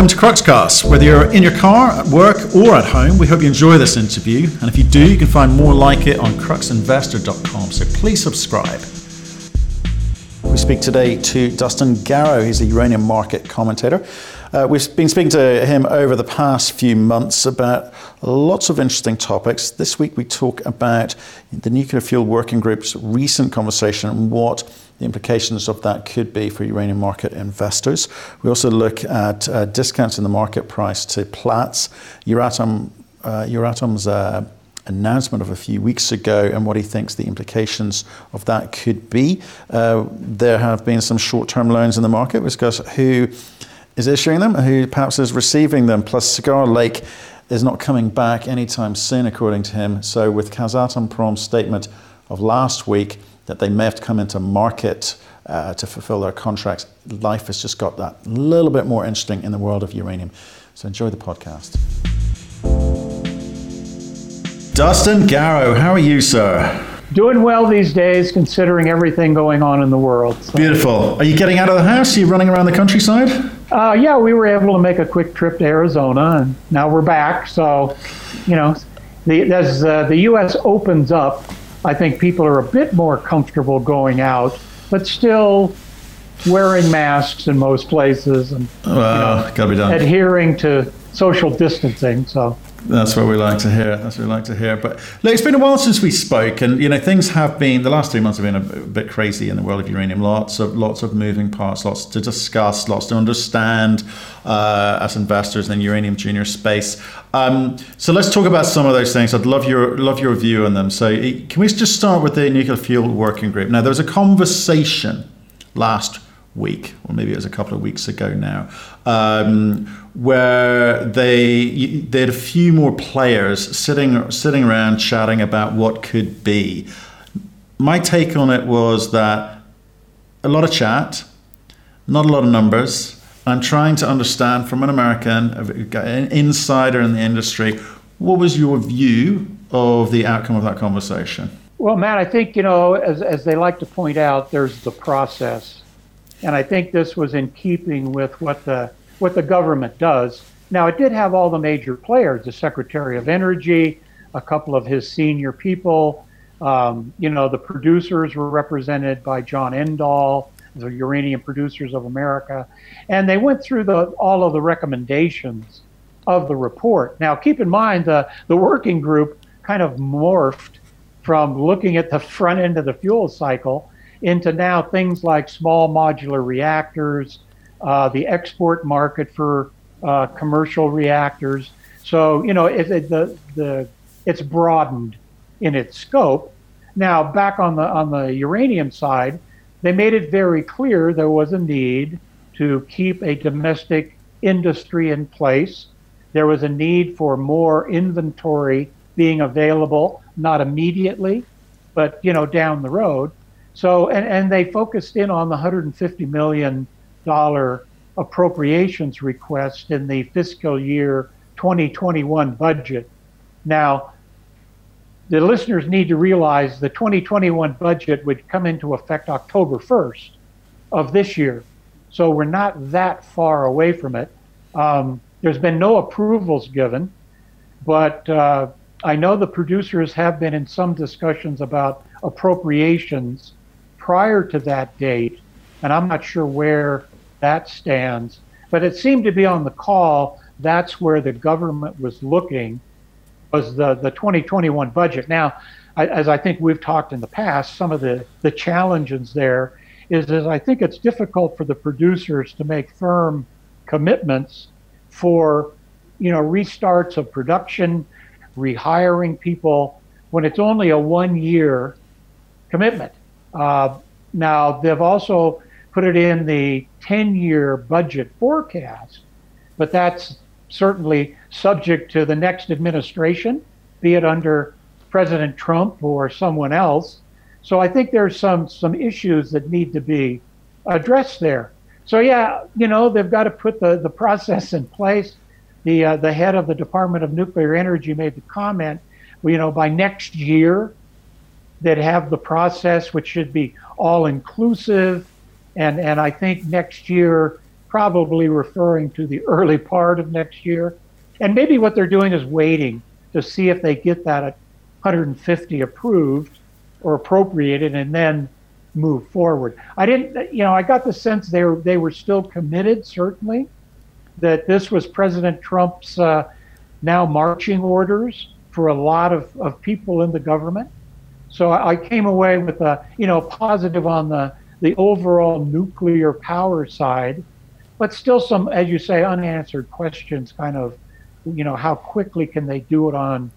welcome to Cruxcast. Whether you're in your car, at work, or at home, we hope you enjoy this interview. And if you do, you can find more like it on cruxinvestor.com. So please subscribe. We speak today to Dustin Garrow. He's a uranium market commentator. Uh, we've been speaking to him over the past few months about lots of interesting topics. This week we talk about the Nuclear Fuel Working Group's recent conversation and what the implications of that could be for uranium market investors. We also look at uh, discounts in the market price to Platts. Euratom, uh, Euratom's uh, announcement of a few weeks ago and what he thinks the implications of that could be. Uh, there have been some short term loans in the market. We discuss who is issuing them, who perhaps is receiving them. Plus, Cigar Lake is not coming back anytime soon, according to him. So, with Kazatomprom's statement of last week that they may have to come into market uh, to fulfill their contracts, life has just got that little bit more interesting in the world of uranium. So, enjoy the podcast. Dustin Garrow, how are you, sir? Doing well these days, considering everything going on in the world. So. Beautiful. Are you getting out of the house? Are you running around the countryside? Uh, yeah, we were able to make a quick trip to Arizona, and now we're back. So, you know, the, as uh, the U.S. opens up, I think people are a bit more comfortable going out, but still wearing masks in most places and you know, gotta be done. adhering to social distancing. So that's what we like to hear. That's what we like to hear. But look, it's been a while since we spoke, and you know things have been. The last three months have been a, bit crazy in the world of uranium. Lots of lots of moving parts, lots to discuss, lots to understand uh, as investors in the uranium junior space. Um, so let's talk about some of those things. I'd love your love your view on them. So can we just start with the nuclear fuel working group? Now there was a conversation last week, or maybe it was a couple of weeks ago now, um, where they they had a few more players sitting sitting around chatting about what could be. My take on it was that a lot of chat, not a lot of numbers. I'm trying to understand from an American, an insider in the industry, what was your view of the outcome of that conversation? Well, Matt, I think, you know, as, as they like to point out, there's the process. And I think this was in keeping with what the what the government does. Now, it did have all the major players: the Secretary of Energy, a couple of his senior people. Um, you know, the producers were represented by John Indall, the Uranium Producers of America, and they went through the all of the recommendations of the report. Now, keep in mind the the working group kind of morphed from looking at the front end of the fuel cycle into now things like small modular reactors, uh, the export market for uh, commercial reactors. So you know, it, it, the the it's broadened in its scope. Now, back on the on the uranium side, they made it very clear there was a need to keep a domestic industry in place. There was a need for more inventory being available, not immediately, but you know down the road. So, and, and they focused in on the $150 million appropriations request in the fiscal year 2021 budget. Now, the listeners need to realize the 2021 budget would come into effect October 1st of this year. So we're not that far away from it. Um, there's been no approvals given, but uh, I know the producers have been in some discussions about appropriations prior to that date, and I'm not sure where that stands, but it seemed to be on the call. That's where the government was looking, was the, the 2021 budget. Now, I, as I think we've talked in the past, some of the, the challenges there is, is I think it's difficult for the producers to make firm commitments for, you know, restarts of production, rehiring people when it's only a one year commitment. Uh, now, they've also put it in the 10 year budget forecast, but that's certainly subject to the next administration, be it under President Trump or someone else. So I think there's some, some issues that need to be addressed there. So, yeah, you know, they've got to put the, the process in place. The, uh, the head of the Department of Nuclear Energy made the comment, you know, by next year, that have the process, which should be all inclusive. And, and I think next year probably referring to the early part of next year. And maybe what they're doing is waiting to see if they get that at 150 approved or appropriated and then move forward. I didn't, you know, I got the sense they were, they were still committed, certainly, that this was President Trump's uh, now marching orders for a lot of, of people in the government. So I, I came away with a, you know, positive on the, the overall nuclear power side, but still some, as you say, unanswered questions kind of, you know, how quickly can they do it on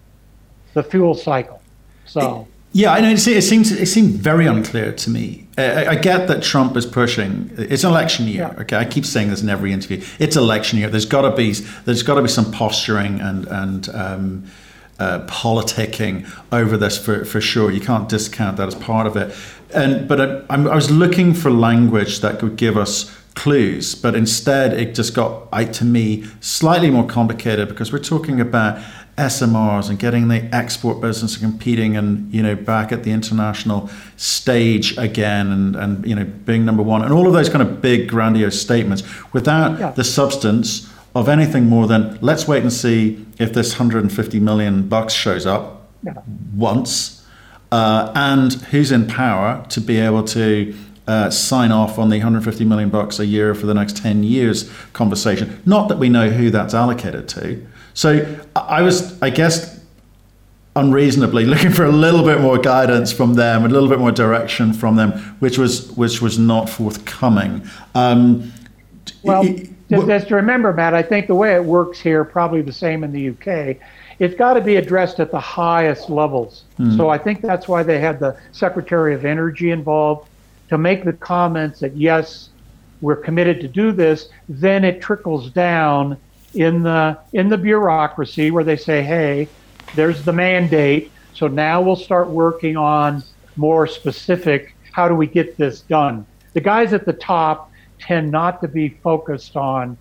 the fuel cycle? So. Yeah, I know. It seems it seemed very unclear to me. I, I, get that Trump is pushing. It's election year. Yeah. Okay, I keep saying this in every interview. It's election year. There's got to be there's got to be some posturing and and um, uh, politicking over this for, for sure. You can't discount that as part of it. And but I, I was looking for language that could give us clues, but instead it just got, to me, slightly more complicated because we're talking about SMRs and getting the export business competing and you know back at the international stage again and and you know being number one and all of those kind of big grandiose statements without yeah. the substance of anything more than let's wait and see if this 150 million bucks shows up yeah. once uh, and who's in power to be able to uh, sign off on the 150 million bucks a year for the next 10 years conversation. Not that we know who that's allocated to. So I was, I guess, unreasonably looking for a little bit more guidance from them, a little bit more direction from them, which was which was not forthcoming. Um, well, just to remember, Matt, I think the way it works here, probably the same in the UK. It's got to be addressed at the highest levels. Mm. So I think that's why they had the Secretary of Energy involved to make the comments that yes, we're committed to do this, then it trickles down in the in the bureaucracy where they say, hey, there's the mandate. So now we'll start working on more specific how do we get this done. The guys at the top tend not to be focused on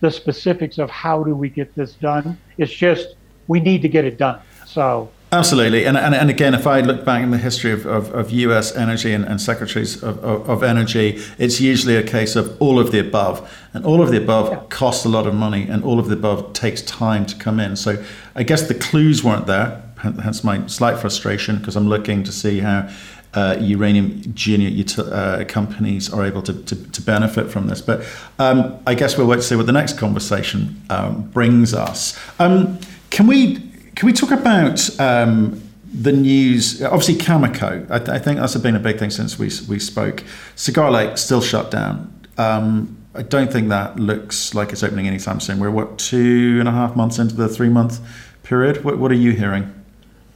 the specifics of how do we get this done. It's just we need to get it done. So Absolutely. And, and, and again, if I look back in the history of, of, of US energy and, and secretaries of, of, of, energy, it's usually a case of all of the above. And all of the above yeah. costs a lot of money, and all of the above takes time to come in. So I guess the clues weren't there, hence my slight frustration, because I'm looking to see how uh, uranium junior uh, companies are able to, to, to, benefit from this. But um, I guess we'll wait to see what the next conversation um, brings us. Um, can we can we talk about um, the news? Obviously, Cameco. I, th- I, think that's been a big thing since we we spoke. Cigar Lake still shut down. Um, I don't think that looks like it's opening anytime soon. We're what two and a half months into the three month period. What, what are you hearing?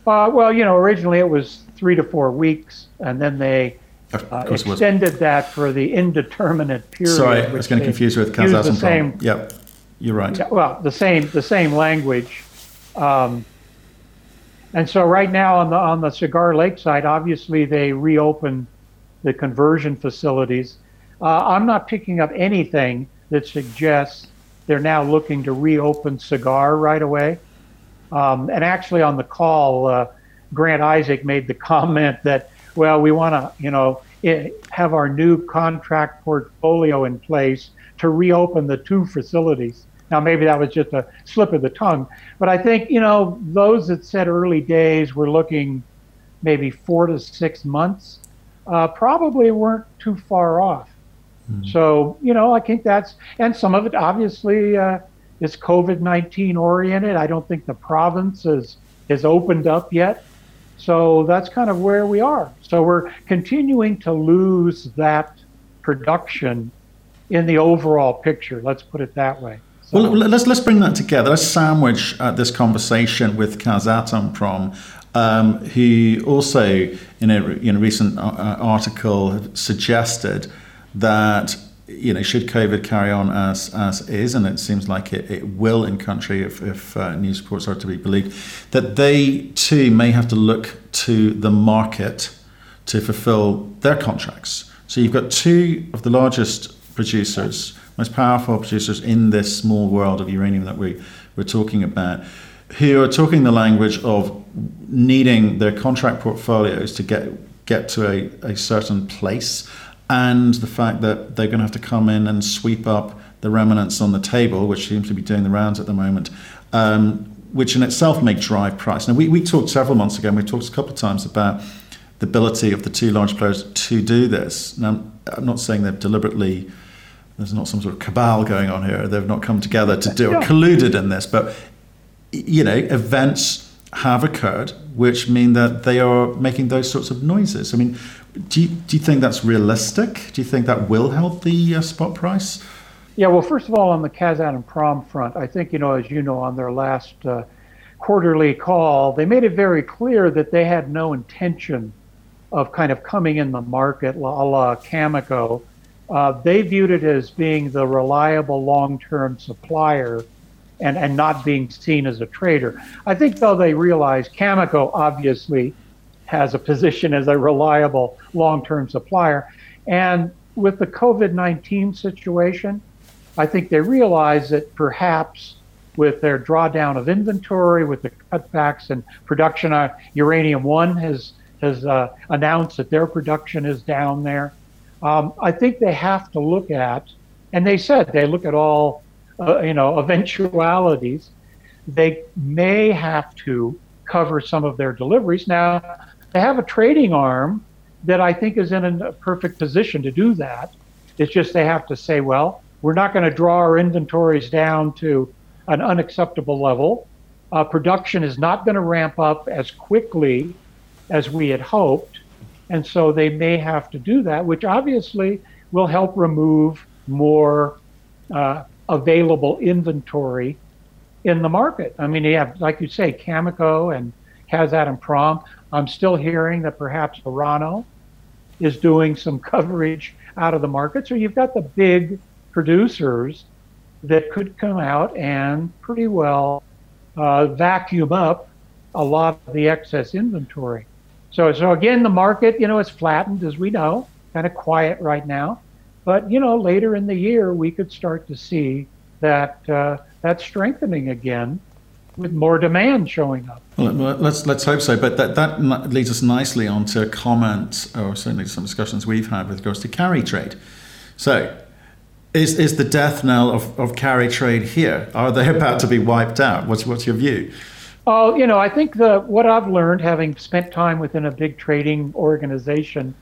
Uh, well, you know, originally it was three to four weeks, and then they uh, extended that for the indeterminate period. Sorry, I was going to confuse you with Kazatomprom. Yep, you're right. Yeah, well, the same the same language. Um, and so right now on the on the Cigar Lake side, obviously they reopened the conversion facilities. Uh, I'm not picking up anything that suggests they're now looking to reopen Cigar right away. Um, and actually, on the call, uh, Grant Isaac made the comment that, well, we want to, you know, have our new contract portfolio in place to reopen the two facilities. Now, maybe that was just a slip of the tongue, but I think, you know, those that said early days were looking maybe four to six months uh, probably weren't too far off. Mm. So, you know, I think that's, and some of it obviously uh, is COVID 19 oriented. I don't think the province is, is opened up yet. So that's kind of where we are. So we're continuing to lose that production in the overall picture. Let's put it that way. So. Well, let's let's bring that together. Let's sandwich uh, this conversation with Kazatomprom, um, who also in a in a recent uh, uh, article suggested that you know should COVID carry on as as is, and it seems like it, it will in country if, if uh, news reports are to be believed, that they too may have to look to the market to fulfil their contracts. So you've got two of the largest producers most powerful producers in this small world of uranium that we, we're talking about, who are talking the language of needing their contract portfolios to get, get to a, a certain place, and the fact that they're going to have to come in and sweep up the remnants on the table, which seems to be doing the rounds at the moment, um, which in itself may drive price. Now, we, we talked several months ago, and we talked a couple of times about the ability of the two large players to do this. Now, I'm not saying they've deliberately, there's not some sort of cabal going on here. They've not come together to do or colluded in this, but you know, events have occurred which mean that they are making those sorts of noises. I mean, do you, do you think that's realistic? Do you think that will help the uh, spot price? Yeah, well, first of all, on the Kazatomprom front, I think, you know, as you know, on their last uh, quarterly call, they made it very clear that they had no intention of kind of coming in the market a la Cameco. Uh, they viewed it as being the reliable long term supplier and, and not being seen as a trader. I think, though, they realized Cameco obviously has a position as a reliable long term supplier. And with the COVID 19 situation, I think they realize that perhaps with their drawdown of inventory, with the cutbacks in production, uh, Uranium One has has uh, announced that their production is down there. Um, I think they have to look at, and they said they look at all uh, you know, eventualities, they may have to cover some of their deliveries. Now, have a trading arm that I think is in a perfect position to do that. It's just they have to say, well, we're not going to draw our inventories down to an unacceptable level. Uh, production is not going to ramp up as quickly as we had hoped. And so they may have to do that, which obviously will help remove more uh, available inventory in the market. I mean, you have, like you say, Cameco and Kazatomprom. I'm still hearing that perhaps Orano is doing some coverage out of the market. So you've got the big producers that could come out and pretty well uh, vacuum up a lot of the excess inventory. So, so again, the market, you know, is flattened as we know, kind of quiet right now. But you know, later in the year, we could start to see that uh, that strengthening again, with more demand showing up. Well, let's let's hope so. But that that leads us nicely on to comments, or certainly some discussions we've had with regards to carry trade. So, is is the death knell of, of carry trade here? Are they about to be wiped out? What's what's your view? Oh, you know, I think the what I've learned, having spent time within a big trading organization,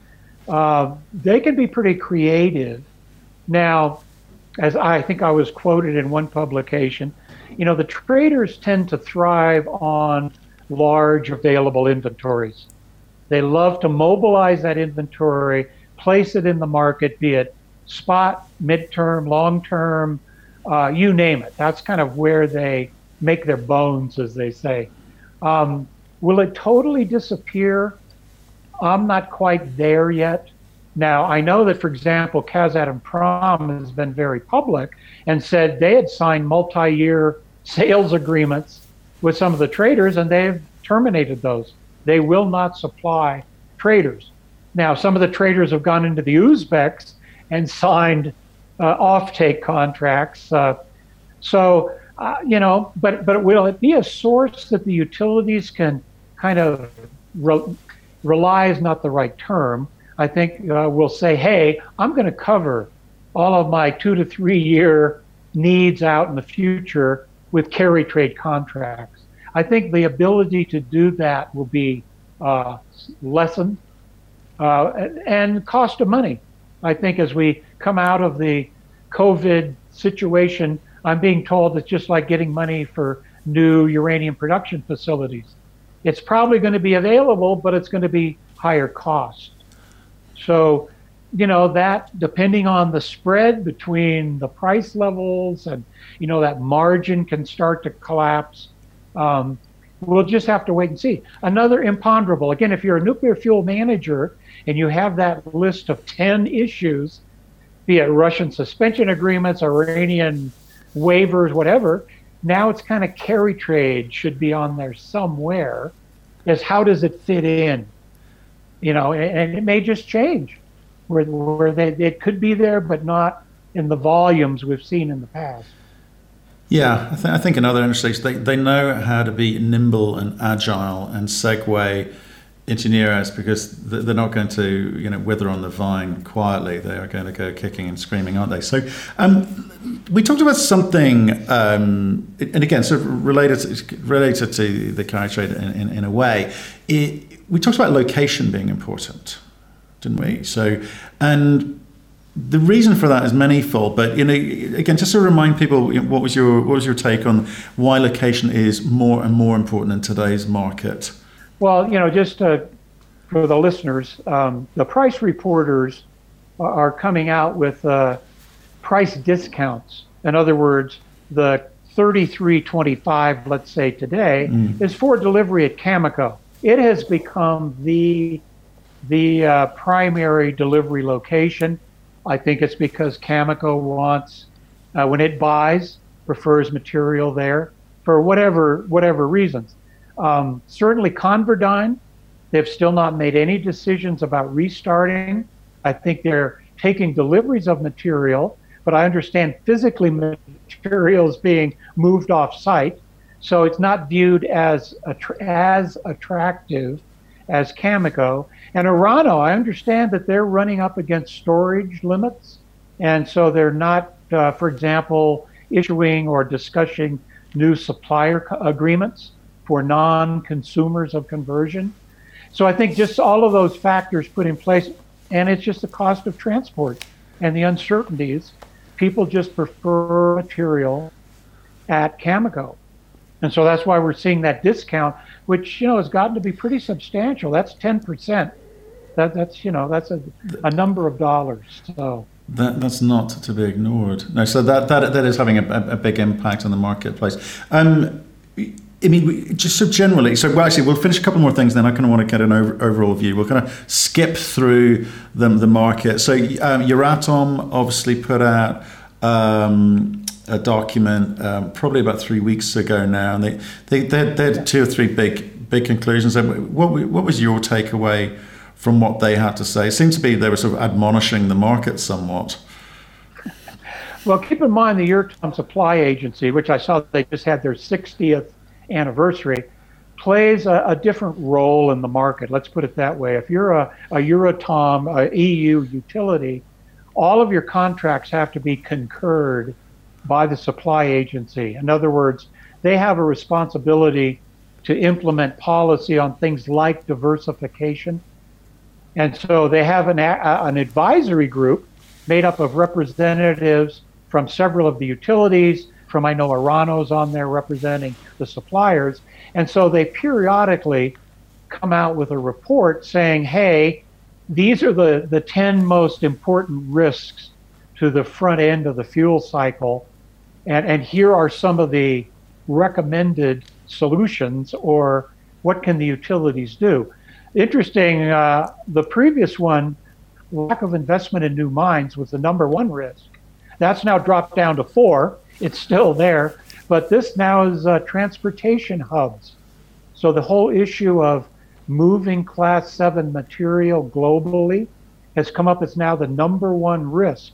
uh, they can be pretty creative. Now, as I think I was quoted in one publication, you know, the traders tend to thrive on large available inventories. They love to mobilize that inventory, place it in the market, be it spot, midterm, long term, uh, you name it. That's kind of where they make their bones, as they say. Um, will it totally disappear? I'm not quite there yet. Now, I know that, for example, Kazatomprom has been very public and said they had signed multi year sales agreements with some of the traders and they've terminated those. They will not supply traders. Now, some of the traders have gone into the Uzbeks and signed uh, offtake contracts. Uh, so, uh, you know, but but will it be a source that the utilities can kind of re- rely is not the right term. I think uh, will say, hey, I'm going to cover all of my two to three year needs out in the future with carry trade contracts. I think the ability to do that will be uh, lessened uh, and cost of money. I think as we come out of the COVID situation, I'm being told it's just like getting money for new uranium production facilities. It's probably going to be available, but it's going to be higher cost. So, you know, that depending on the spread between the price levels and, you know, that margin can start to collapse. Um, we'll just have to wait and see. Another imponderable, again, if you're a nuclear fuel manager and you have that list of 10 issues, be it Russian suspension agreements, Iranian waivers, whatever, now it's kind of carry trade should be on there somewhere. Is how does it fit in? You know, and it may just change where where they it could be there, but not in the volumes we've seen in the past. Yeah, I, th- I think another interesting they they know how to be nimble and agile and segue engineer us because they're not going to you know wither on the vine quietly. They are going to go kicking and screaming aren't they? So um, we talked about something um, and again sort of related related to the carry trade in, in, in a way. It, we talked about location being important didn't we so and the reason for that is manifold, but you know, again, just to remind people, what was your what was your take on why location is more and more important in today's market? Well, you know, just uh, for the listeners, um, the price reporters are coming out with uh, price discounts. In other words, the 33.25, let's say today, mm. is for delivery at Cameco. It has become the the uh, primary delivery location. I think it's because Cameco wants, uh, when it buys, prefers material there for whatever whatever reasons. Um, certainly, ConverDyn, they've still not made any decisions about restarting. I think they're taking deliveries of material, but I understand physically materials being moved off site. So it's not viewed as as attractive as Cameco. And Orano, I understand that they're running up against storage limits. And so they're not, uh, for example, issuing or discussing new supplier agreements for non-consumers of conversion. So I think just all of those factors put in place, and it's just the cost of transport and the uncertainties. People just prefer material at Cameco. And so that's why we're seeing that discount, which, you know, has gotten to be pretty substantial. That's 10%. That, that's, you know, that's a, a number of dollars. So that, that's not to be ignored. No, so that, that, that is having a, a big impact on the marketplace. Um, I mean, we, just so generally, so well, actually, we'll finish a couple more things. Then I kind of want to get an over, overall view. We'll kind of skip through the, the market. So um, Euratom obviously put out um, a document um, probably about three weeks ago now, and they they, they, had, they had two or three big big conclusions. What what was your takeaway from what they had to say? It seemed to be they were sort of admonishing the market somewhat. Well, keep in mind the Euratom Supply Agency, which I saw they just had their 60th anniversary plays a, a, different role in the market. Let's put it that way. If you're a, a Euratom, a EU utility, all of your contracts have to be concurred by the supply agency. In other words, they have a responsibility to implement policy on things like diversification. And so they have an, a, an advisory group made up of representatives from several of the utilities, from I know Orano's on there representing the suppliers. And so they periodically come out with a report saying, hey, these are the, the 10 most important risks to the front end of the fuel cycle. And, and here are some of the recommended solutions or what can the utilities do. Interesting, uh, the previous one, lack of investment in new mines was the number one risk. That's now dropped down to four it's still there. But this now is uh, transportation hubs. So the whole issue of moving class seven material globally has come up as now the number one risk.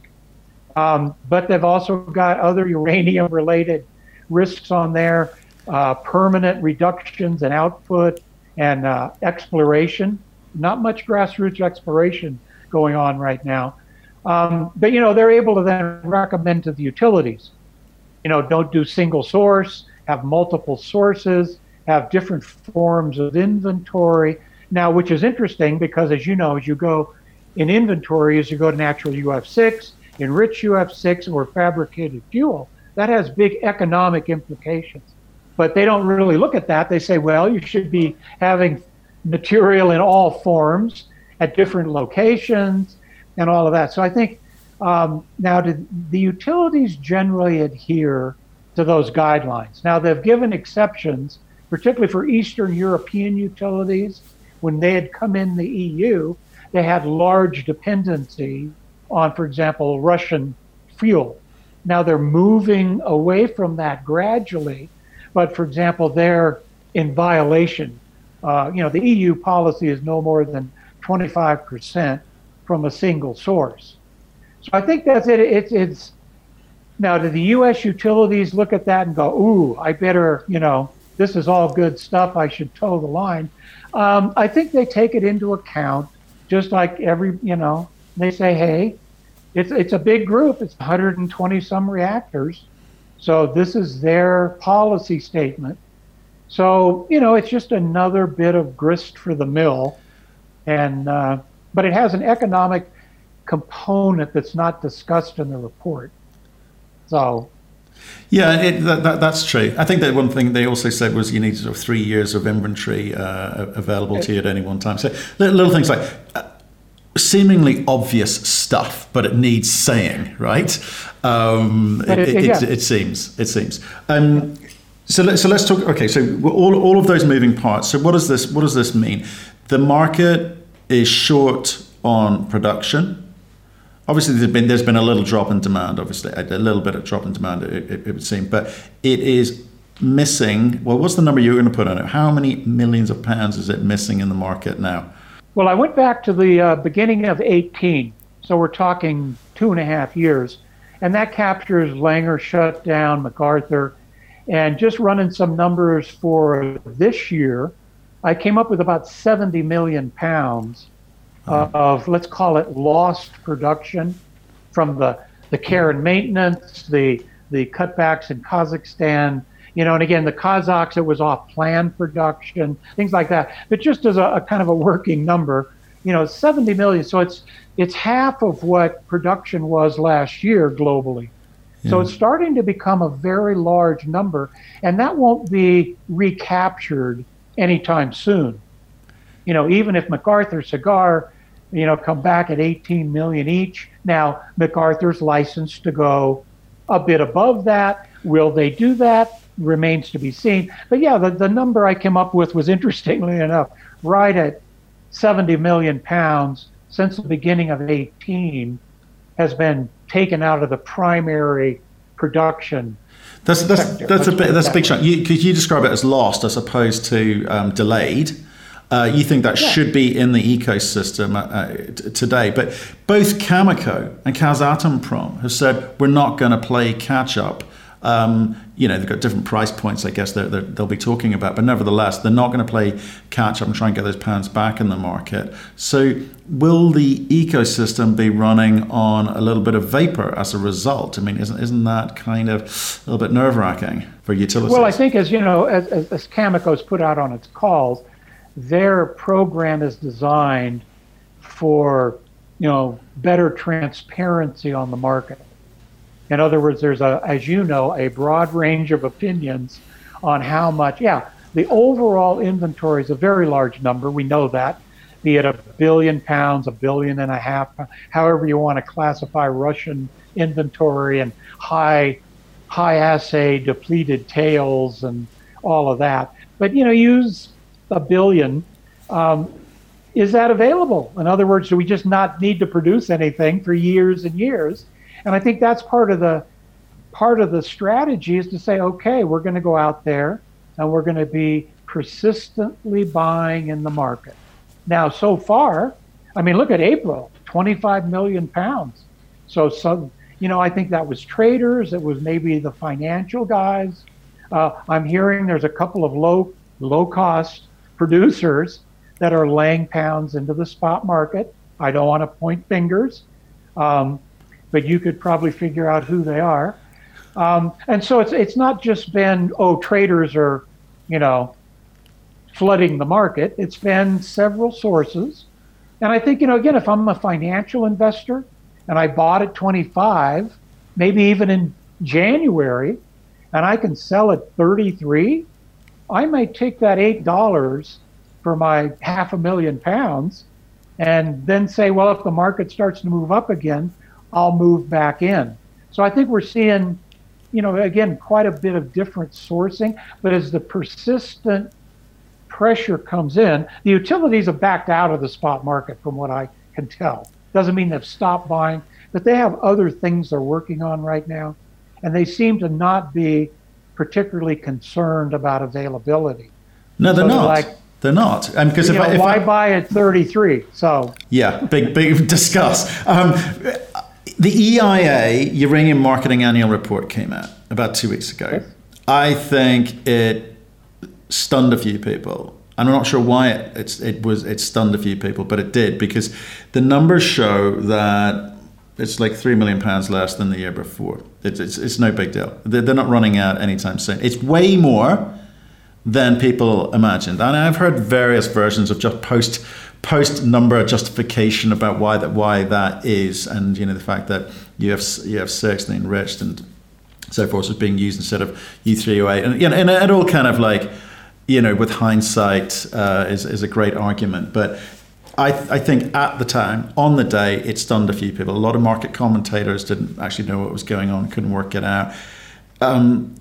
Um, but they've also got other uranium related risks on there, uh, permanent reductions in output and uh, exploration. Not much grassroots exploration going on right now. Um, but you know they're able to then recommend to the utilities you know, don't do single source, have multiple sources, have different forms of inventory. Now, which is interesting because, as you know, as you go in inventory, as you go to natural UF6, enriched UF6, or fabricated fuel, that has big economic implications. But they don't really look at that. They say, well, you should be having material in all forms at different locations and all of that. So I think um, now, the utilities generally adhere to those guidelines? Now, they've given exceptions, particularly for Eastern European utilities. When they had come in the EU, they had large dependency on, for example, Russian fuel. Now they're moving away from that gradually, but for example, they're in violation. Uh, you know, the EU policy is no more than 25% from a single source. So I think that's it. it. It's now, do the U.S. utilities look at that and go, "Ooh, I better," you know, this is all good stuff. I should toe the line. Um, I think they take it into account, just like every, you know, they say, hey, it's it's a big group. It's 120 some reactors, so this is their policy statement. So you know, it's just another bit of grist for the mill, and uh, but it has an economic component that's not discussed in the report. So yeah, it, that, that, that's true. I think that one thing they also said was you need sort of three years of inventory uh, available to you at any one time. So little things like uh, seemingly obvious stuff, but it needs saying, right? Um, it, it, yeah. it, seems. It seems. Um, so, let, so let's talk. Okay, so all, all of those moving parts. So what does this what does this mean? The market is short on production obviously there's been there's been a little drop in demand. Obviously, a, little bit of drop in demand. It, it, it, would seem, but it is missing. Well, what's the number you're going to put on it? How many millions of pounds is it missing in the market now? Well, I went back to the uh, beginning of 18, so we're talking two and a half years, and that captures Langer shutdown, McArthur, and just running some numbers for this year. I came up with about 70 million pounds uh, of let's call it lost production from the the care and maintenance, the the cutbacks in Kazakhstan, you know, and again the Kazakhs it was off plan production, things like that. But just as a, a kind of a working number, you know, 70 million. So it's it's half of what production was last year globally. Yeah. So it's starting to become a very large number, and that won't be recaptured anytime soon. You know, even if McArthur Cigar you know, come back at 18 million each. Now, McArthur's licensed to go a bit above that. Will they do that? Remains to be seen. But yeah, the, the number I came up with was interestingly enough right at 70 million pounds since the beginning of 18 has been taken out of the primary production. That's that's that's a bit that's a big chunk. You, could you describe it as lost as opposed to um, delayed? Uh, you think that yeah. should be in the ecosystem uh, uh t- today. But both Cameco and Kazatomprom have said we're not going to play catch up. Um, you know, they've got different price points, I guess, they will be talking about, but nevertheless, they're not going to play catch up and try and get those pounds back in the market. So, will the ecosystem be running on a little bit of vapor as a result? I mean, isn't, isn't that kind of a little bit nerve wracking for utilities? Well, I think, as you know, as, as, as Cameco's put out on its calls, their program is designed for you know better transparency on the market. In other words, there's a, as you know, a broad range of opinions on how much. Yeah, the overall inventory is a very large number. We know that, be it a billion pounds, a billion and a half, however you want to classify Russian inventory and high, high assay depleted tails and all of that. But you know, use a billion. Um, is that available? In other words, do we just not need to produce anything for years and years? And I think that's part of the part of the strategy is to say, okay, we're going to go out there and we're going to be persistently buying in the market. Now, so far, I mean, look at April, 25 million pounds. So, some, you know, I think that was traders. It was maybe the financial guys. Uh, I'm hearing there's a couple of low low cost producers that are laying pounds into the spot market. I don't want to point fingers, um, but you could probably figure out who they are. Um, and so it's it's not just been oh traders are, you know, flooding the market. It's been several sources, and I think you know again if I'm a financial investor and I bought at 25, maybe even in January, and I can sell at 33, I may take that eight dollars for my half a million pounds and then say, well, if the market starts to move up again, I'll move back in. So I think we're seeing, you know, again, quite a bit of different sourcing. But as the persistent pressure comes in, the utilities have backed out of the spot market, from what I can tell. Doesn't mean they've stopped buying, but they have other things they're working on right now. And they seem to not be particularly concerned about availability. No, they're so not. They're like, they're not, and because if, know, I, if why I, buy at 33? So yeah, big big discuss. Um, the EIA Uranium Marketing Annual Report came out about two weeks ago. I think it stunned a few people. And I'm not sure why it, it's, it was it stunned a few people, but it did because the numbers show that it's like three million pounds less than the year before. It's, it's, it's no big deal. They're, they're not running out anytime soon. It's way more than people imagined. And I've heard various versions of just post post number justification about why that why that is, and you know the fact that you have you have six enriched and so forth was being used instead of U3O8, and you know, and it all kind of like you know with hindsight uh, is is a great argument, but. I, I think at the time, on the day, it stunned a few people. A lot of market commentators didn't actually know what was going on, couldn't work it out. Um,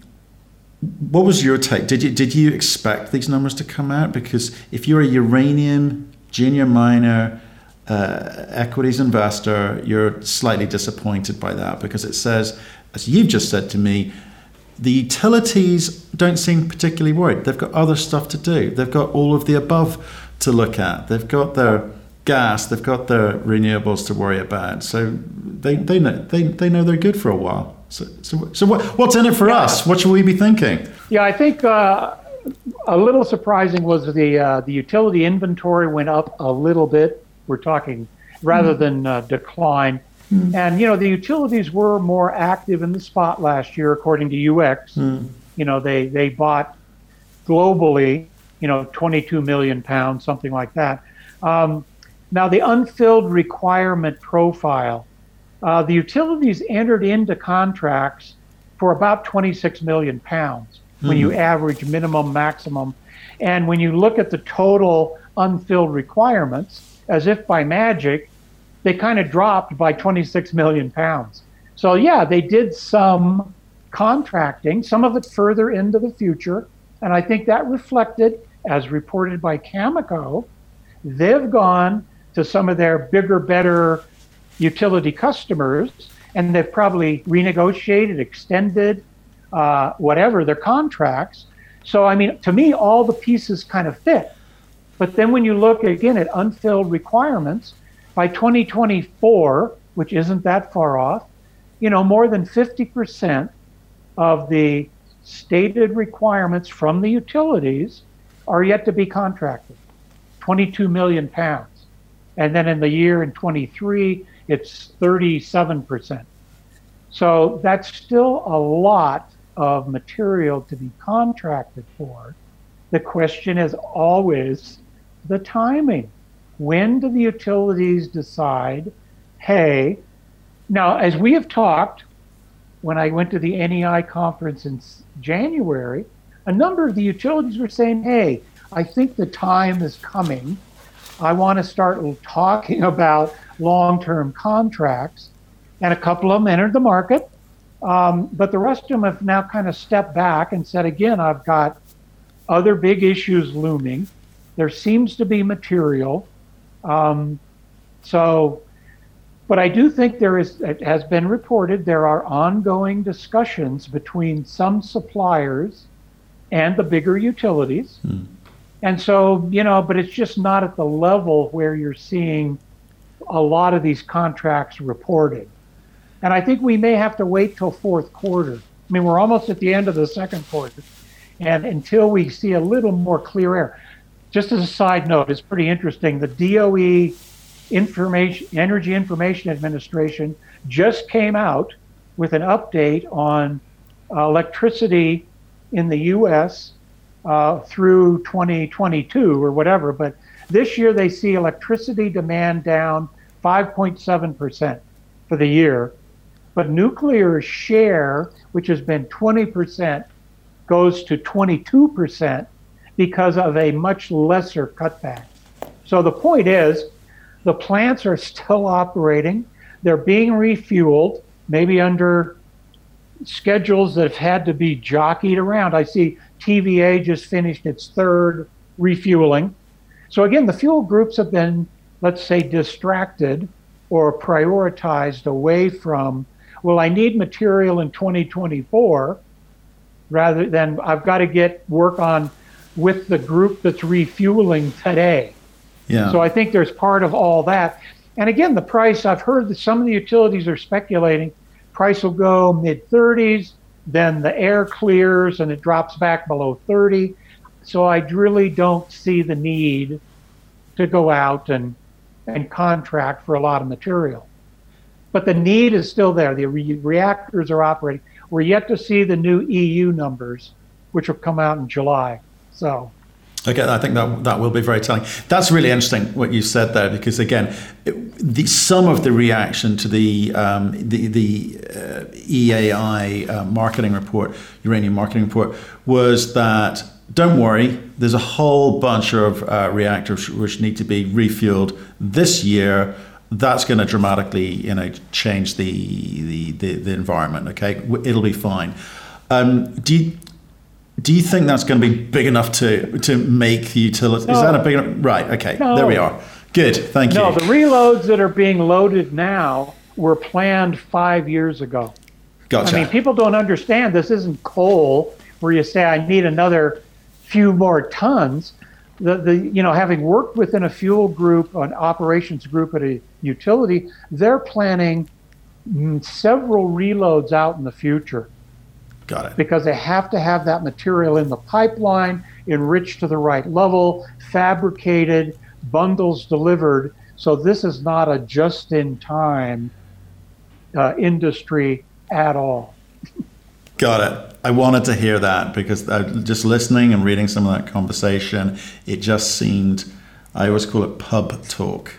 what was your take? Did you did you expect these numbers to come out? Because if you're a uranium junior miner uh, equities investor, you're slightly disappointed by that because it says, as you've just said to me, the utilities don't seem particularly worried. They've got other stuff to do. They've got all of the above to look at. They've got their gas, they've got their renewables to worry about. So they, they, know, they, they know they're good for a while. So, so, so what, what's in it for yeah. us? What should we be thinking? Yeah, I think uh, a little surprising was the uh, the utility inventory went up a little bit. We're talking rather mm. than uh, decline. Mm. And you know the utilities were more active in the spot last year, according to UX. Mm. You know they they bought globally, you know, 22 million pounds, something like that. Um, now the unfilled requirement profile, uh, the utilities entered into contracts for about 26 million pounds when you hmm. average minimum, maximum. And when you look at the total unfilled requirements, as if by magic, they kind of dropped by 26 million pounds. So, yeah, they did some contracting, some of it further into the future. And I think that reflected, as reported by Cameco, they've gone to some of their bigger, better utility customers and they've probably renegotiated, extended, uh, whatever, their contracts. So, I mean, to me, all the pieces kind of fit. But then when you look again at unfilled requirements, by 2024, which isn't that far off, you know, more than 50% of the stated requirements from the utilities are yet to be contracted 22 million pounds. And then in the year in 23, it's 37%. So that's still a lot of material to be contracted for. The question is always the timing. When do the utilities decide, hey, now, as we have talked, when I went to the NEI conference in January, a number of the utilities were saying, hey, I think the time is coming. I want to start talking about long term contracts. And a couple of them entered the market. Um, but the rest of them have now kind of stepped back and said, again, I've got other big issues looming. There seems to be material. Um, so, but I do think there is, it has been reported, there are ongoing discussions between some suppliers and the bigger utilities. Hmm. And so, you know, but it's just not at the level where you're seeing a lot of these contracts reported. And I think we may have to wait till fourth quarter. I mean, we're almost at the end of the second quarter. And until we see a little more clear air. Just as a side note, it's pretty interesting. The DOE Information Energy Information Administration just came out with an update on uh, electricity in the U.S. Uh, through 2022 or whatever. But this year they see electricity demand down 5.7% for the year but nuclear share, which has been 20%, goes to 22% because of a much lesser cutback. So the point is, the plants are still operating. They're being refueled, maybe under schedules that have had to be jockeyed around. I see TVA just finished its third refueling. So again, the fuel groups have been, let's say, distracted or prioritized away from well, I need material in 2024 rather than I've got to get work on with the group that's refueling today. Yeah. So I think there's part of all that. And again, the price, I've heard that some of the utilities are speculating price will go mid 30s, then the air clears and it drops back below 30. So I really don't see the need to go out and and contract for a lot of material. But the need is still there. The re- reactors are operating. We're yet to see the new EU numbers, which will come out in July. So Okay, I think that that will be very telling. That's really interesting what you said there, because again, it, the, some of the reaction to the um, the, the uh, EAI uh, marketing report, uranium marketing report, was that don't worry, there's a whole bunch of uh, reactors which need to be refueled this year. That's going to dramatically, you know, change the the, the, the environment. Okay, it'll be fine. Um, do you, do you think that's going to be big enough to to make the utility? No. Is that a big enough? Right. Okay. No. There we are. Good. Thank you. No, the reloads that are being loaded now were planned five years ago. Gotcha. I mean, people don't understand this isn't coal where you say I need another few more tons. The, the you know having worked within a fuel group, an operations group at a utility, they're planning several reloads out in the future. Got it. Because they have to have that material in the pipeline, enriched to the right level, fabricated, bundles delivered. So this is not a just in time uh, industry at all. Got it. I wanted to hear that because uh, just listening and reading some of that conversation, it just seemed, I always call it pub talk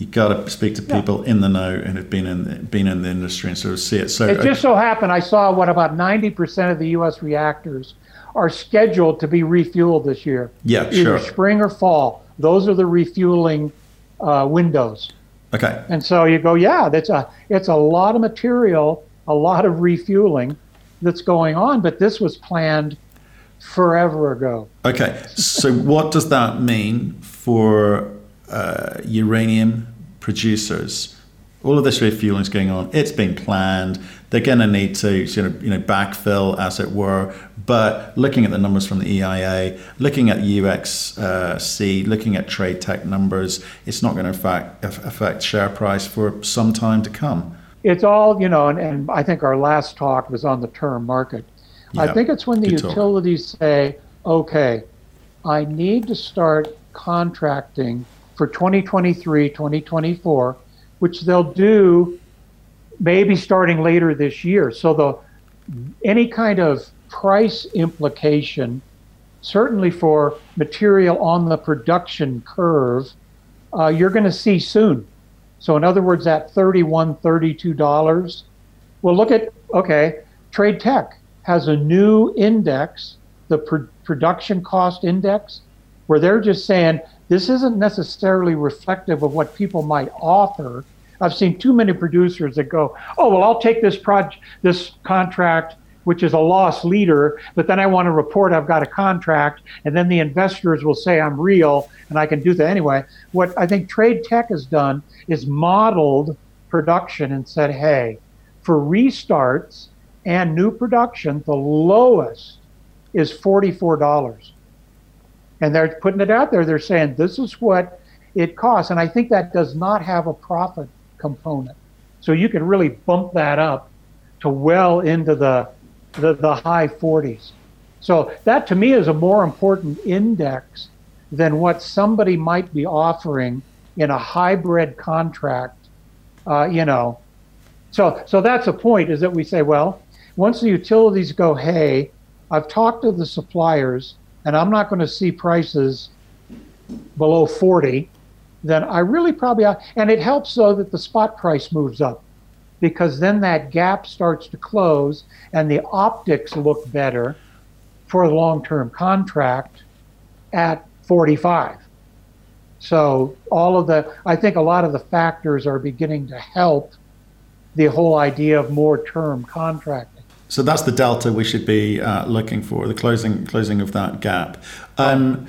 you got to speak to people yeah. in the know and have been in been in the industry and sort of see it. So it just so happened I saw what about ninety percent of the U.S. reactors are scheduled to be refueled this year. Yeah, either sure. spring or fall. Those are the refueling uh, windows. Okay. And so you go, yeah, that's a it's a lot of material, a lot of refueling that's going on, but this was planned forever ago. Okay. So what does that mean for uh, uranium producers. All of this refueling is going on. It's been planned. They're going to need to you know, backfill, as it were. But looking at the numbers from the EIA, looking at UxC, looking at TradeTech numbers, it's not going to affect, affect share price for some time to come. It's all, you know, and, and I think our last talk was on the term market. I think it's when the utilities say, okay, I need to start contracting for 2023, 2024, which they'll do maybe starting later this year. So the any kind of price implication, certainly for material on the production curve, uh, you're going to see soon. So in other words, that $31, $32. Well, look at, okay, TradeTech has a new index, the pr- production cost index, where they're just saying this isn't necessarily reflective of what people might offer. I've seen too many producers that go, "Oh, well, I'll take this project, this contract, which is a loss leader, but then I want to report I've got a contract, and then the investors will say I'm real and I can do that anyway." What I think TradeTech has done is modeled production and said, "Hey, for restarts and new production, the lowest is forty-four dollars." and they're putting it out there. They're saying this is what it costs, and I think that does not have a profit component. So you can really bump that up to well into the the, the high 40s. So that to me is a more important index than what somebody might be offering in a hybrid contract. Uh, you know, so so that's a point is that we say, well, once the utilities go, hey, I've talked to the suppliers and I'm not going to see prices below 40, then I really probably, and it helps though that the spot price moves up because then that gap starts to close and the optics look better for a long term contract at 45. So all of the, I think a lot of the factors are beginning to help the whole idea of more term contracting. So that's the delta we should be uh, looking for, the closing closing of that gap. Um,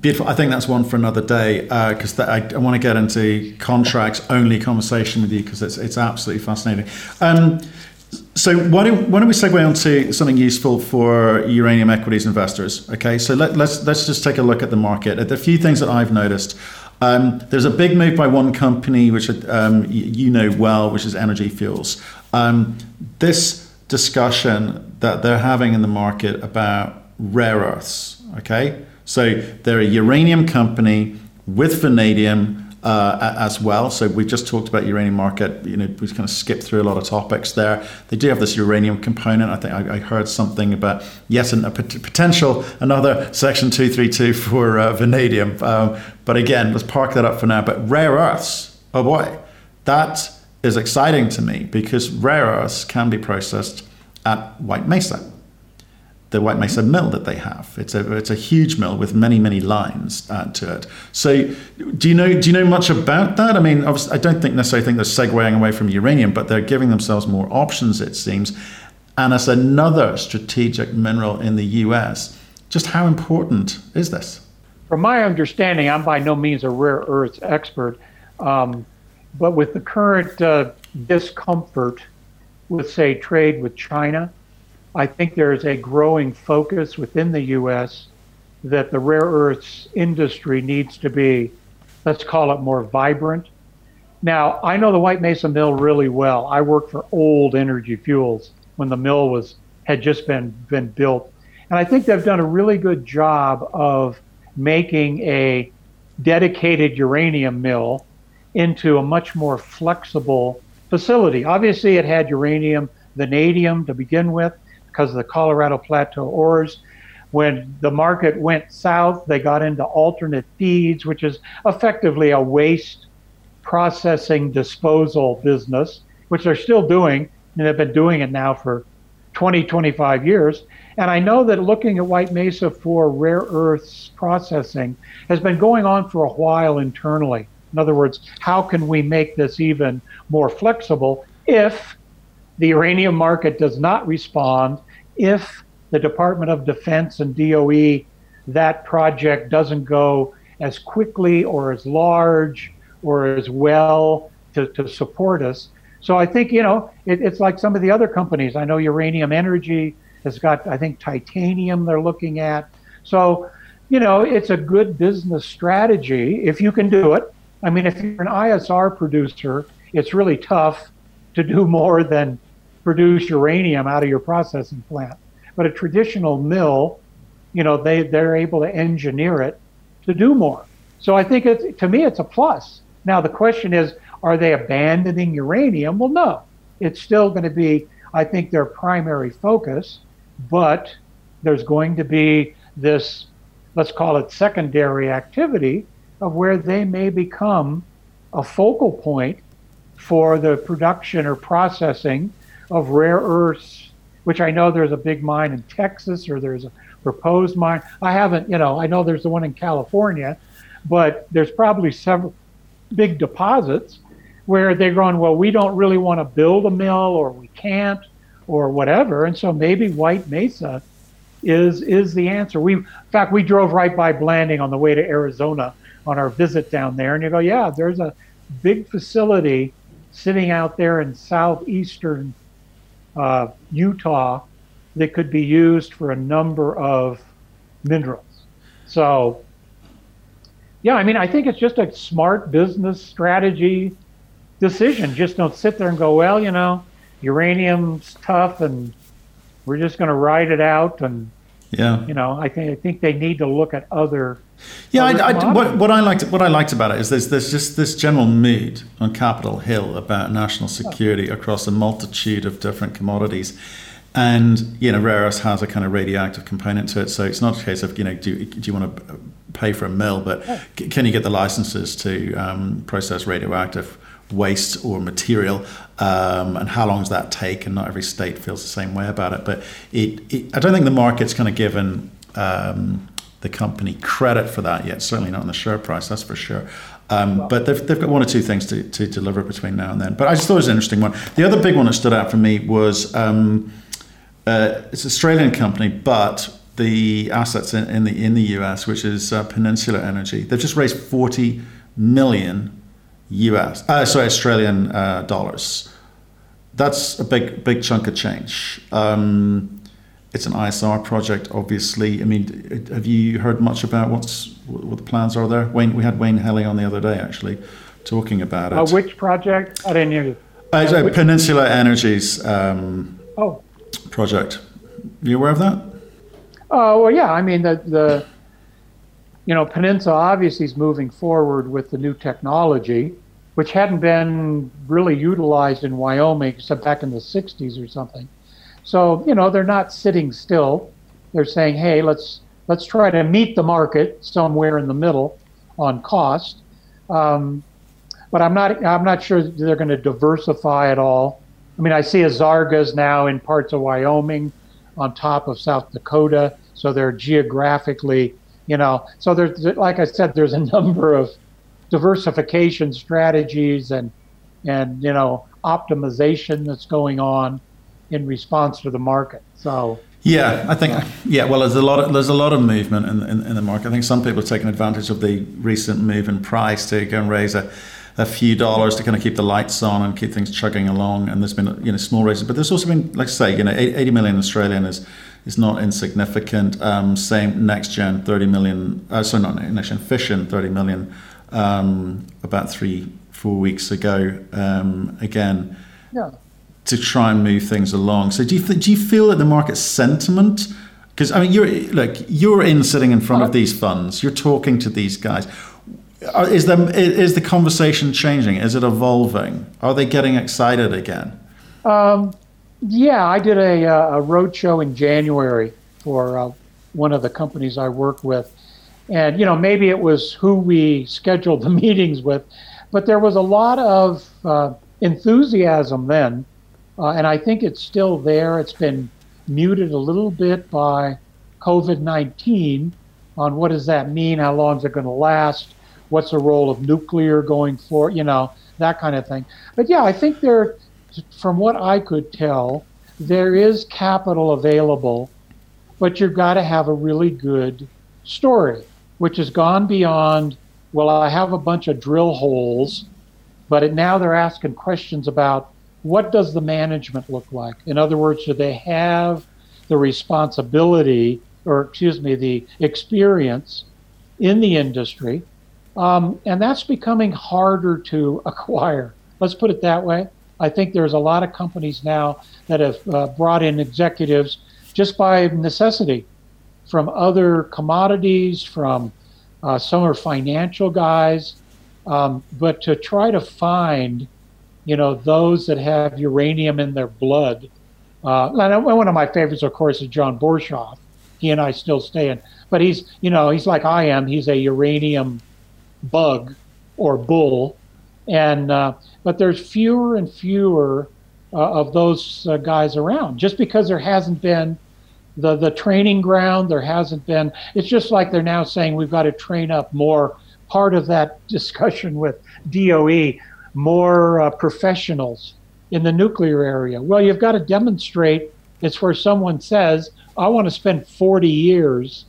beautiful. I think that's one for another day because uh, I, I want to get into contracts only conversation with you because it's it's absolutely fascinating. Um, so why don't, why don't we segue on to something useful for uranium equities investors? Okay, so let, let's let's just take a look at the market. At the few things that I've noticed. Um, there's a big move by one company, which um, you know well, which is Energy Fuels. Um, this discussion that they're having in the market about rare earths. Okay, so they're a uranium company with vanadium uh, as well. So we just talked about uranium market. You know, we kind of skipped through a lot of topics there. They do have this uranium component. I think I, I heard something about yes, and a potential another section two three two for uh, vanadium. Um, but again, let's park that up for now. But rare earths, oh boy, that is exciting to me because rare earths can be processed at White Mesa the White Mesa mill that they have. It's a it's a huge mill with many many lines uh, to it. So, do you know do you know much about that? I mean, I don't think necessarily think they're segueing away from uranium, but they're giving themselves more options. It seems, and as another strategic mineral in the U.S., just how important is this? From my understanding, I'm by no means a rare earths expert, um, but with the current uh, discomfort with, say, trade with China I think there is a growing focus within the U.S. that the rare earths industry needs to be, let's call it more vibrant. Now, I know the White Mesa Mill really well. I worked for Old Energy Fuels when the mill was had just been been built, and I think they've done a really good job of making a dedicated uranium mill into a much more flexible facility. Obviously, it had uranium, vanadium to begin with, because of the Colorado Plateau ores. When the market went south, they got into alternate feeds, which is effectively a waste processing disposal business, which they're still doing, and they've been doing it now for 20, 25 years. And I know that looking at White Mesa for rare earths processing has been going on for a while internally. In other words, how can we make this even more flexible if the uranium market does not respond if the Department of Defense and DOE, that project doesn't go as quickly or as large or as well to, to support us. So I think, you know, it, it's like some of the other companies. I know Uranium Energy has got, I think, titanium they're looking at. So, you know, it's a good business strategy if you can do it. I mean, if you're an ISR producer, it's really tough to do more than produce uranium out of your processing plant. But a traditional mill, you know, they, they're able to engineer it to do more. So I think it's, to me, it's a plus. Now, the question is, are they abandoning uranium? Well, no. It's still going to be, I think, their primary focus, but there's going to be this, let's call it secondary activity of where they may become a focal point for the production or processing of rare earths, which I know there's a big mine in Texas or there's a proposed mine. I haven't, you know, I know there's the one in California, but there's probably several big deposits where they're going, well, we don't really want to build a mill or we can't or whatever. And so maybe White Mesa is is the answer. We in fact we drove right by Blanding on the way to Arizona on our visit down there and you go, yeah, there's a big facility sitting out there in southeastern uh, Utah that could be used for a number of minerals. So, yeah, I mean, I think it's just a smart business strategy decision. Just don't sit there and go, well, you know, uranium's tough and we're just going to ride it out and yeah you know i think i think they need to look at other yeah I, I, what, what i liked what i liked about it is there's there's just this general mood on capitol hill about national security across a multitude of different commodities and you know rare earths has a kind of radioactive component to it so it's not a case of you know do, do you want to pay for a mill but can you get the licenses to um, process radioactive waste or material, um, and how long does that take? And not every state feels the same way about it. But it, it I don't think the market's kind of given um, the company credit for that yet. Certainly not in the share price, that's for sure. Um, but they've, they've got one or two things to, to deliver between now and then. But I just thought it was an interesting one. The other big one that stood out for me was um, uh, it's an Australian company, but the assets in, in the in the US, which is uh, Peninsula Energy. They've just raised forty million US, uh, sorry, Australian uh, dollars. That's a big, big chunk of change. Um, it's an ISR project, obviously. I mean, have you heard much about what's what the plans are there? Wayne, we had Wayne Heili on the other day, actually, talking about it. Uh, which project? I didn't hear you. Uh, uh, Peninsula Energies um, oh. project. Are you aware of that? Uh, well, yeah. I mean, the the you know Peninsula obviously is moving forward with the new technology, which hadn't been really utilized in Wyoming except back in the '60s or something. So you know they're not sitting still. They're saying, hey, let's let's try to meet the market somewhere in the middle on cost. Um, but I'm not I'm not sure they're going to diversify at all. I mean, I see Azarga's now in parts of Wyoming, on top of South Dakota, so they're geographically, you know. So there's, like I said, there's a number of diversification strategies and and you know optimization that's going on in response to the market. So yeah, I think yeah. Well, there's a lot of there's a lot of movement in, in, in the market. I think some people have taken advantage of the recent move in price to go and raise a a few dollars to kind of keep the lights on and keep things chugging along. And there's been you know small raises, but there's also been, like I say, you know, 80 million Australian is is not insignificant. Um, same gen, 30 million. Uh, sorry, not NexGen, Fission, 30 million. Um, about three four weeks ago. Um, again. Yeah. To try and move things along. So do you do you feel that the market sentiment? Because I mean, you're like you're in sitting in front of uh-huh. these funds. You're talking to these guys uh, is the is the conversation changing? Is it evolving? Are they getting excited again? Um, yeah, I did a, uh, a road show in January for uh, one of the companies I work with, and you know maybe it was who we scheduled the meetings with, but there was a lot of uh, enthusiasm then, uh, and I think it's still there. It's been muted a little bit by COVID nineteen on what does that mean? How long is it going to last? what's the role of nuclear going for, you know, that kind of thing. But yeah, I think there, from what I could tell, there is capital available, but you've got to have a really good story, which has gone beyond, well, I have a bunch of drill holes, but it, now they're asking questions about what does the management look like? In other words, do they have the responsibility, or excuse me, the experience in the industry? Um, and that's becoming harder to acquire. Let's put it that way. I think there's a lot of companies now that have uh, brought in executives just by necessity from other commodities, from uh, some are financial guys, um, but to try to find, you know, those that have uranium in their blood. Uh, one of my favorites, of course, is John Borshoff. He and I still stay in, but he's, you know, he's like I am. He's a uranium bug or bull, and uh, but there's fewer and fewer uh, of those uh, guys around just because there hasn't been the the training ground. There hasn't been. It's just like they're now saying we've got to train up more. Part of that discussion with DOE, more uh, professionals in the nuclear area. Well, you've got to demonstrate. It's where someone says, "I want to spend 40 years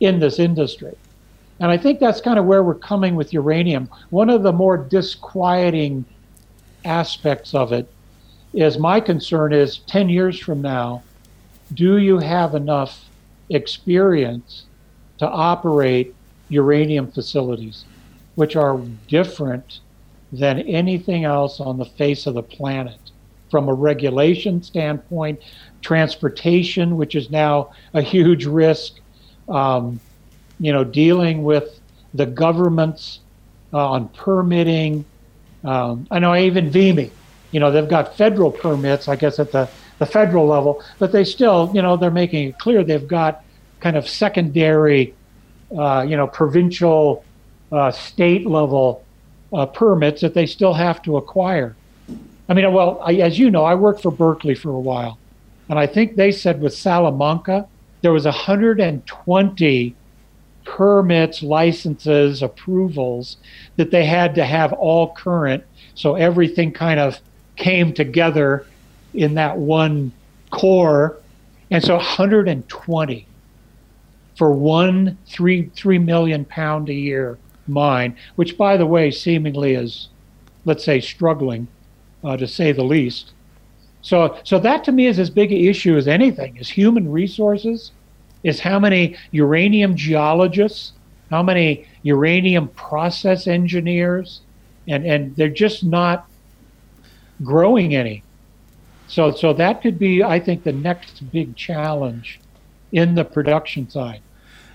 in this industry." And I think that's kind of where we're coming with uranium. One of the more disquieting aspects of it is my concern is 10 years from now, do you have enough experience to operate uranium facilities, which are different than anything else on the face of the planet? From a regulation standpoint, transportation, which is now a huge risk, um, you know, dealing with the governments uh, on permitting. Um, I know even Vimy, you know, they've got federal permits, I guess, at the, the federal level, but they still, you know, they're making it clear they've got kind of secondary, uh, you know, provincial, uh, state level uh, permits that they still have to acquire. I mean, well, I, as you know, I worked for Berkeley for a while, and I think they said with Salamanca, there was 120 permits, licenses, approvals that they had to have all current. So everything kind of came together in that one core. And so 120 for one three three million pound a year mine, which by the way seemingly is, let's say, struggling, uh, to say the least. So so that to me is as big an issue as anything is human resources is how many uranium geologists, how many uranium process engineers, and, and they're just not growing any. So, so that could be, I think, the next big challenge in the production side.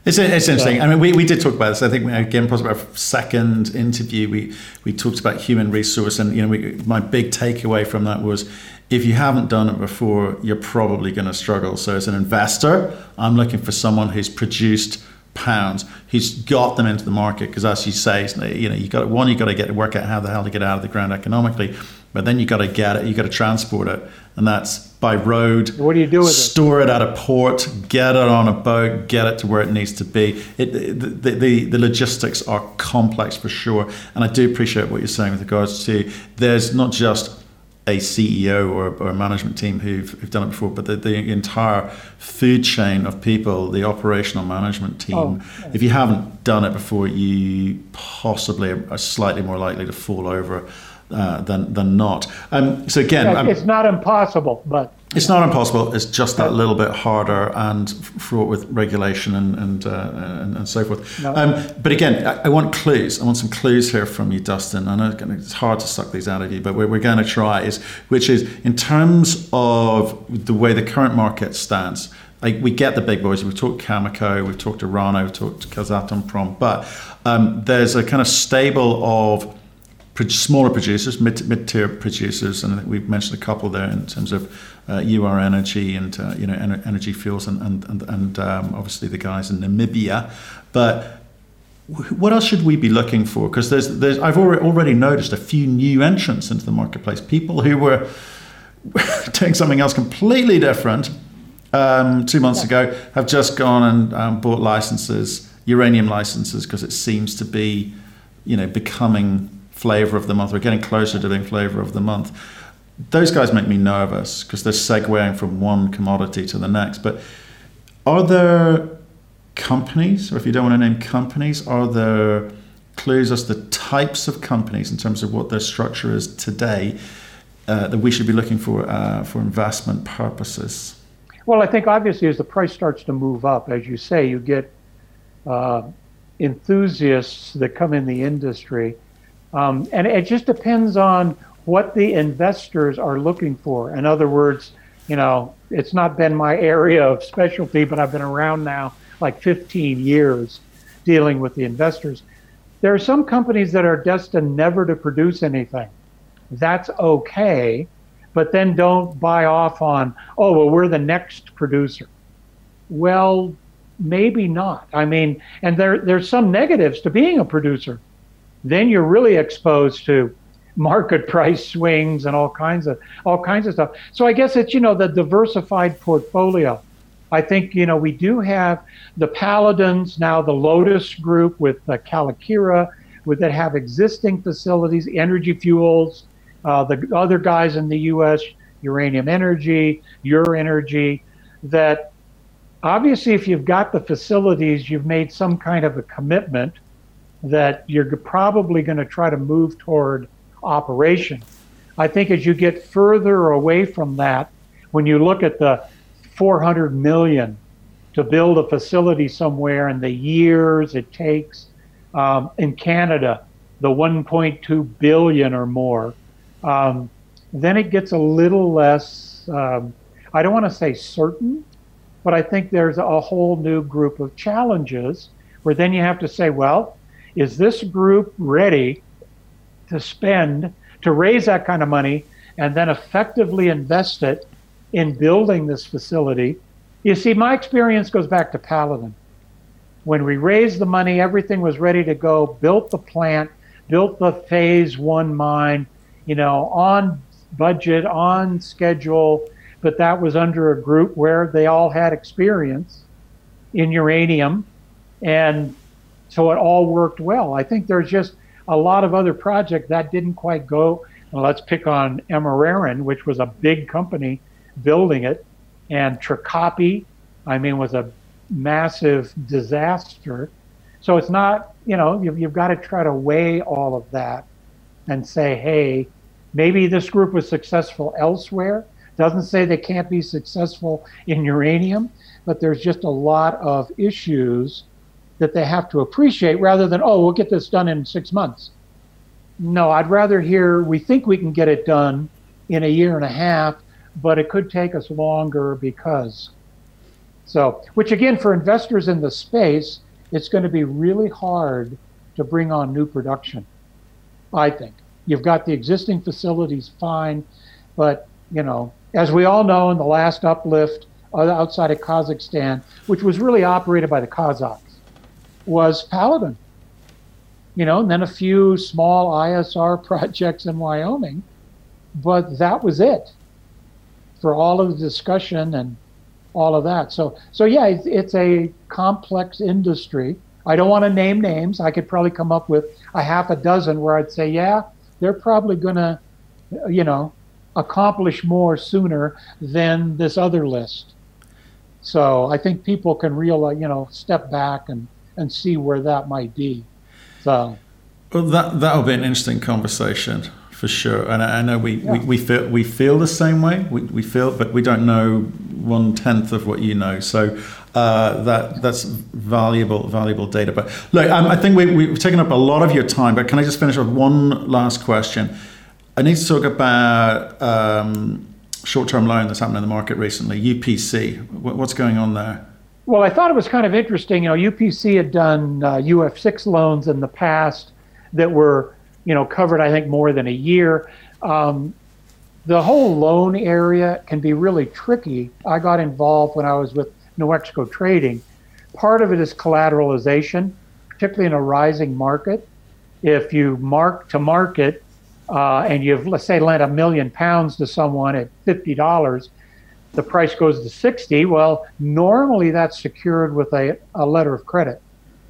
It's, it's interesting. I mean, we, we did talk about this. I think uh, again, possibly our second interview, we we talked about human resource, and you know, we, my big takeaway from that was if you haven't done it before, you're probably going to struggle. So, as an investor, I'm looking for someone who's produced pounds, who's got them into the market. Because as you say, you know, you got one, you got to get to work out how the hell to get out of the ground economically, but then you got to get it, you got to transport it, and that's by road. What do you do with store it? Store it at a port, get it on a boat, get it to where it needs to be. It, the, the, the logistics are complex for sure, and I do appreciate what you're saying with regards to there's not just a CEO or, or a management team who've, who've done it before, but the, the, entire food chain of people, the operational management team. Oh. If you haven't done it before, you possibly are slightly more likely to fall over uh, than than not. Um, so again, yeah, it's not impossible, but it's not impossible. It's just that little bit harder and fraught with regulation and and uh, and, and, so forth. No. Um, but again, I, I, want clues. I want some clues here from you, Dustin. I know it's hard to suck these out of you, but we're, we're going to try. Is which is in terms of the way the current market stands. Like we get the big boys. We've talked Cameco, we've talked Orano, we've talked Kazatomprom, but um, there's a kind of stable of smaller producers, mid, mid-tier producers, and I think we've mentioned a couple there in terms of uh, UR Energy and uh, you know Energy Fuels and and and, and um, obviously the guys in Namibia. But what else should we be looking for? Because there's there's I've already already noticed a few new entrants into the marketplace. People who were doing something else completely different um, two months yeah. ago have just gone and um, bought licenses, uranium licenses, because it seems to be you know becoming flavor of the month. We're getting closer to being flavor of the month. Those guys make me nervous because they're segueing from one commodity to the next. But are there companies, or if you don't want to name companies, are there clues as to types of companies in terms of what their structure is today uh, that we should be looking for uh, for investment purposes? Well, I think obviously as the price starts to move up, as you say, you get uh, enthusiasts that come in the industry um, and it just depends on what the investors are looking for. In other words, you know, it's not been my area of specialty, but I've been around now like 15 years dealing with the investors. There are some companies that are destined never to produce anything. That's okay, but then don't buy off on, oh, well, we're the next producer. Well, maybe not. I mean, and there there's some negatives to being a producer then you're really exposed to market price swings and all kinds of all kinds of stuff. So I guess it's you know the diversified portfolio. I think you know we do have the Paladins now, the Lotus Group with uh, Kayelekera, with that have existing facilities, Energy Fuels, uh, the other guys in the U.S., Uranium Energy, Ur Energy, that obviously if you've got the facilities, you've made some kind of a commitment that you're probably going to try to move toward operation. I think as you get further away from that, when you look at the 400 million to build a facility somewhere and the years it takes, um, in Canada, the 1.2 billion or more, um, then it gets a little less, um, I don't want to say certain, but I think there's a whole new group of challenges where then you have to say, well, is this group ready to spend, to raise that kind of money, and then effectively invest it in building this facility? You see, my experience goes back to Paladin. When we raised the money, everything was ready to go, built the plant, built the phase one mine, you know, on budget, on schedule, but that was under a group where they all had experience in uranium and so it all worked well. I think there's just a lot of other projects that didn't quite go. let's pick on Ameren, which was a big company building it, and Trekkopje, I mean, was a massive disaster. So it's not, you know, you've, you've got to try to weigh all of that and say, hey, maybe this group was successful elsewhere. Doesn't say they can't be successful in uranium, but there's just a lot of issues that they have to appreciate rather than, oh, we'll get this done in six months. No, I'd rather hear we think we can get it done in a year and a half, but it could take us longer because. So, which again, for investors in the space, it's going to be really hard to bring on new production. I think you've got the existing facilities fine, but you know, as we all know, in the last uplift uh, outside of Kazakhstan, which was really operated by the Kazakhs, was Paladin. You know, and then a few small ISR projects in Wyoming, but that was it for all of the discussion and all of that. So, so yeah, it's, it's a complex industry. I don't want to name names. I could probably come up with a half a dozen where I'd say, yeah, they're probably going to, you know, accomplish more sooner than this other list. So I think people can realize, you know, step back and, and see where that might be. So. Well, that that'll be an interesting conversation for sure. And I, I know we, yeah. we, we, feel we feel the same way. We, we feel, but we don't know one tenth of what you know. So uh, that that's valuable valuable data. But look, um, I think we, we've taken up a lot of your time. But can I just finish with one last question? I need to talk about um, short-term loan that's happened in the market recently. UPC. What's going on there? Well, I thought it was kind of interesting. You know, UPC had done uh, UF6 loans in the past that were you know, covered, I think, more than a year. Um, the whole loan area can be really tricky. I got involved when I was with Nuexco Trading. Part of it is collateralization, particularly in a rising market. If you mark to market uh, and you've, let's say, lent a million pounds to someone at $50, the price goes to 60. Well, normally that's secured with a, a letter of credit.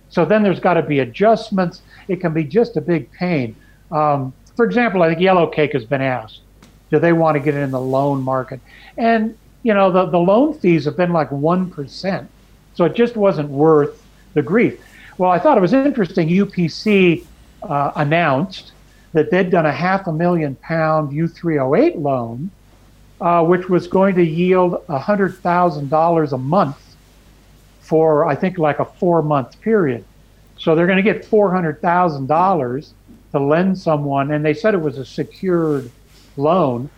So then there's got to be adjustments. It can be just a big pain. Um, for example, I think Yellow Cake has been asked, do they want to get in the loan market? And, you know, the, the loan fees have been like 1%. So it just wasn't worth the grief. Well, I thought it was interesting. UPC uh, announced that they'd done a half a million pound U3O8 loan, uh, which was going to yield $100,000 a month for, I think, like a four month period. So they're going to get $400,000 to lend someone, and they said it was a secured loan.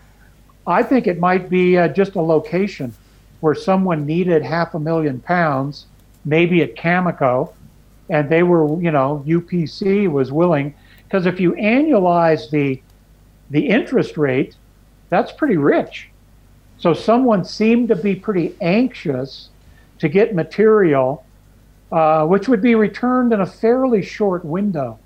I think it might be uh, just a location where someone needed half a million pounds, maybe at Cameco, and they were, you know, UPC was willing because if you annualize the the interest rate, that's pretty rich. So someone seemed to be pretty anxious to get material, uh, which would be returned in a fairly short window.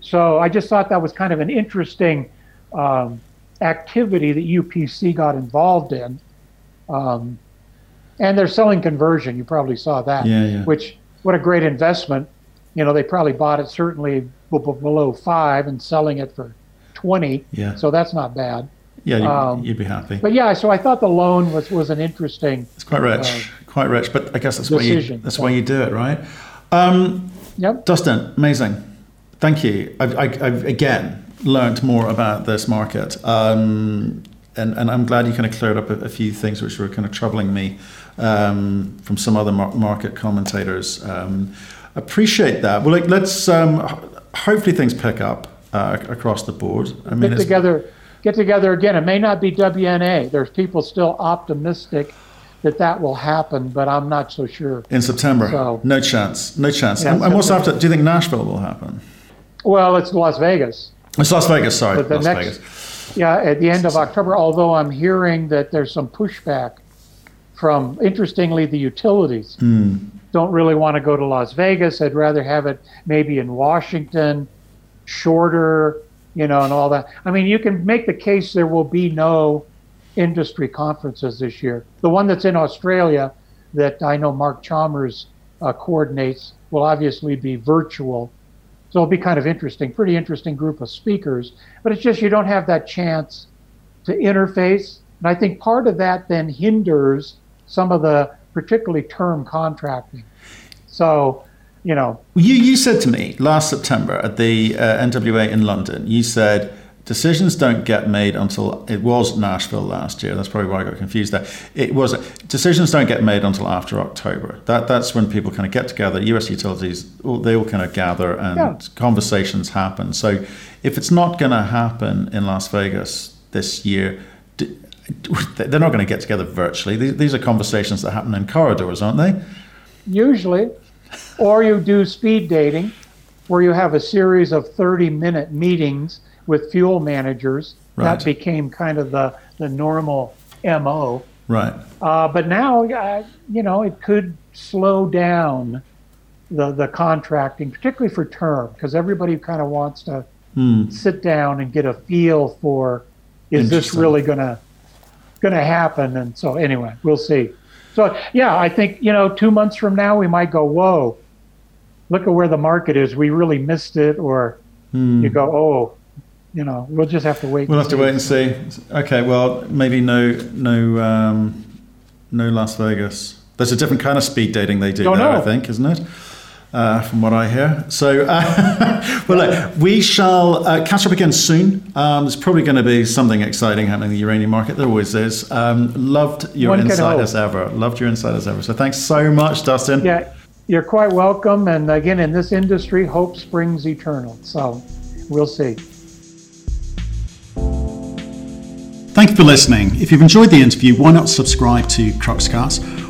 So I just thought that was kind of an interesting um, activity that UPC got involved in. Um, and they're selling conversion. You probably saw that. Yeah, yeah. Which, what a great investment. You know, they probably bought it certainly below five and selling it for 20. Yeah. So that's not bad. Yeah, you'd, um, you'd, be happy. But yeah, so I thought the loan was, was an interesting. It's quite rich, uh, quite rich. But I guess that's decision. why you that's why you do it, right? Um, yep. Dustin, amazing. Thank you. I've, I, have again learned more about this market. Um, and, and I'm glad you kind of cleared up a, a, few things which were kind of troubling me um, from some other mar- market commentators. Um, appreciate that. Well, like, let's um, hopefully things pick up uh, across the board. I mean, get together, get together again. It may not be WNA. There's people still optimistic that that will happen, but I'm not so sure. In September, so, no chance, no chance. Yeah, and, and what's after? Do you think Nashville will happen? Well, it's Las Vegas. It's Las Vegas, sorry. But the Las next, Vegas. Yeah, at the end of October, although I'm hearing that there's some pushback from, interestingly, the utilities. Mm. Don't really want to go to Las Vegas. I'd rather have it maybe in Washington, shorter, you know, and all that. I mean, you can make the case there will be no industry conferences this year. The one that's in Australia that I know Mark Chalmers uh, coordinates will obviously be virtual so it'll be kind of interesting, pretty interesting group of speakers. But it's just you don't have that chance to interface. And I think part of that then hinders some of the particularly term contracting. So, you know. You, you said to me last September at the uh, NWA in London, you said, decisions don't get made until it was Nashville last year. That's probably why I got confused there. It was decisions don't get made until after October. That that's when people kind of get together. U.S. utilities they all kind of gather and yeah. conversations happen. So if it's not going to happen in Las Vegas this year, they're not going to get together virtually. These are conversations that happen in corridors, aren't they? Usually. Or you do speed dating, where you have a series of 30 minute meetings with fuel managers. Right. That became kind of the, the normal MO. Right. Uh, but now, uh, you know, it could slow down the, the contracting, particularly for term, because everybody kind of wants to mm. sit down and get a feel for is this really going to going to happen? And so anyway, we'll see. So yeah, I think you know, two months from now we might go, whoa, look at where the market is. We really missed it, or mm. you go, oh, you know, we'll just have to wait. We'll have to wait and see. Okay, well, maybe no, no, um, no Las Vegas. There's a different kind of speed dating they do there. I think, isn't it? Uh, from what I hear. So, uh, well, look, we shall uh, catch up again soon. Um, there's probably going to be something exciting happening in the uranium market. There always is. Um, loved your One insight as ever. Loved your insight as ever. So, thanks so much, Dustin. Yeah, you're quite welcome. And again, in this industry, hope springs eternal. So, we'll see. Thank you for listening. If you've enjoyed the interview, why not subscribe to Cruxcast?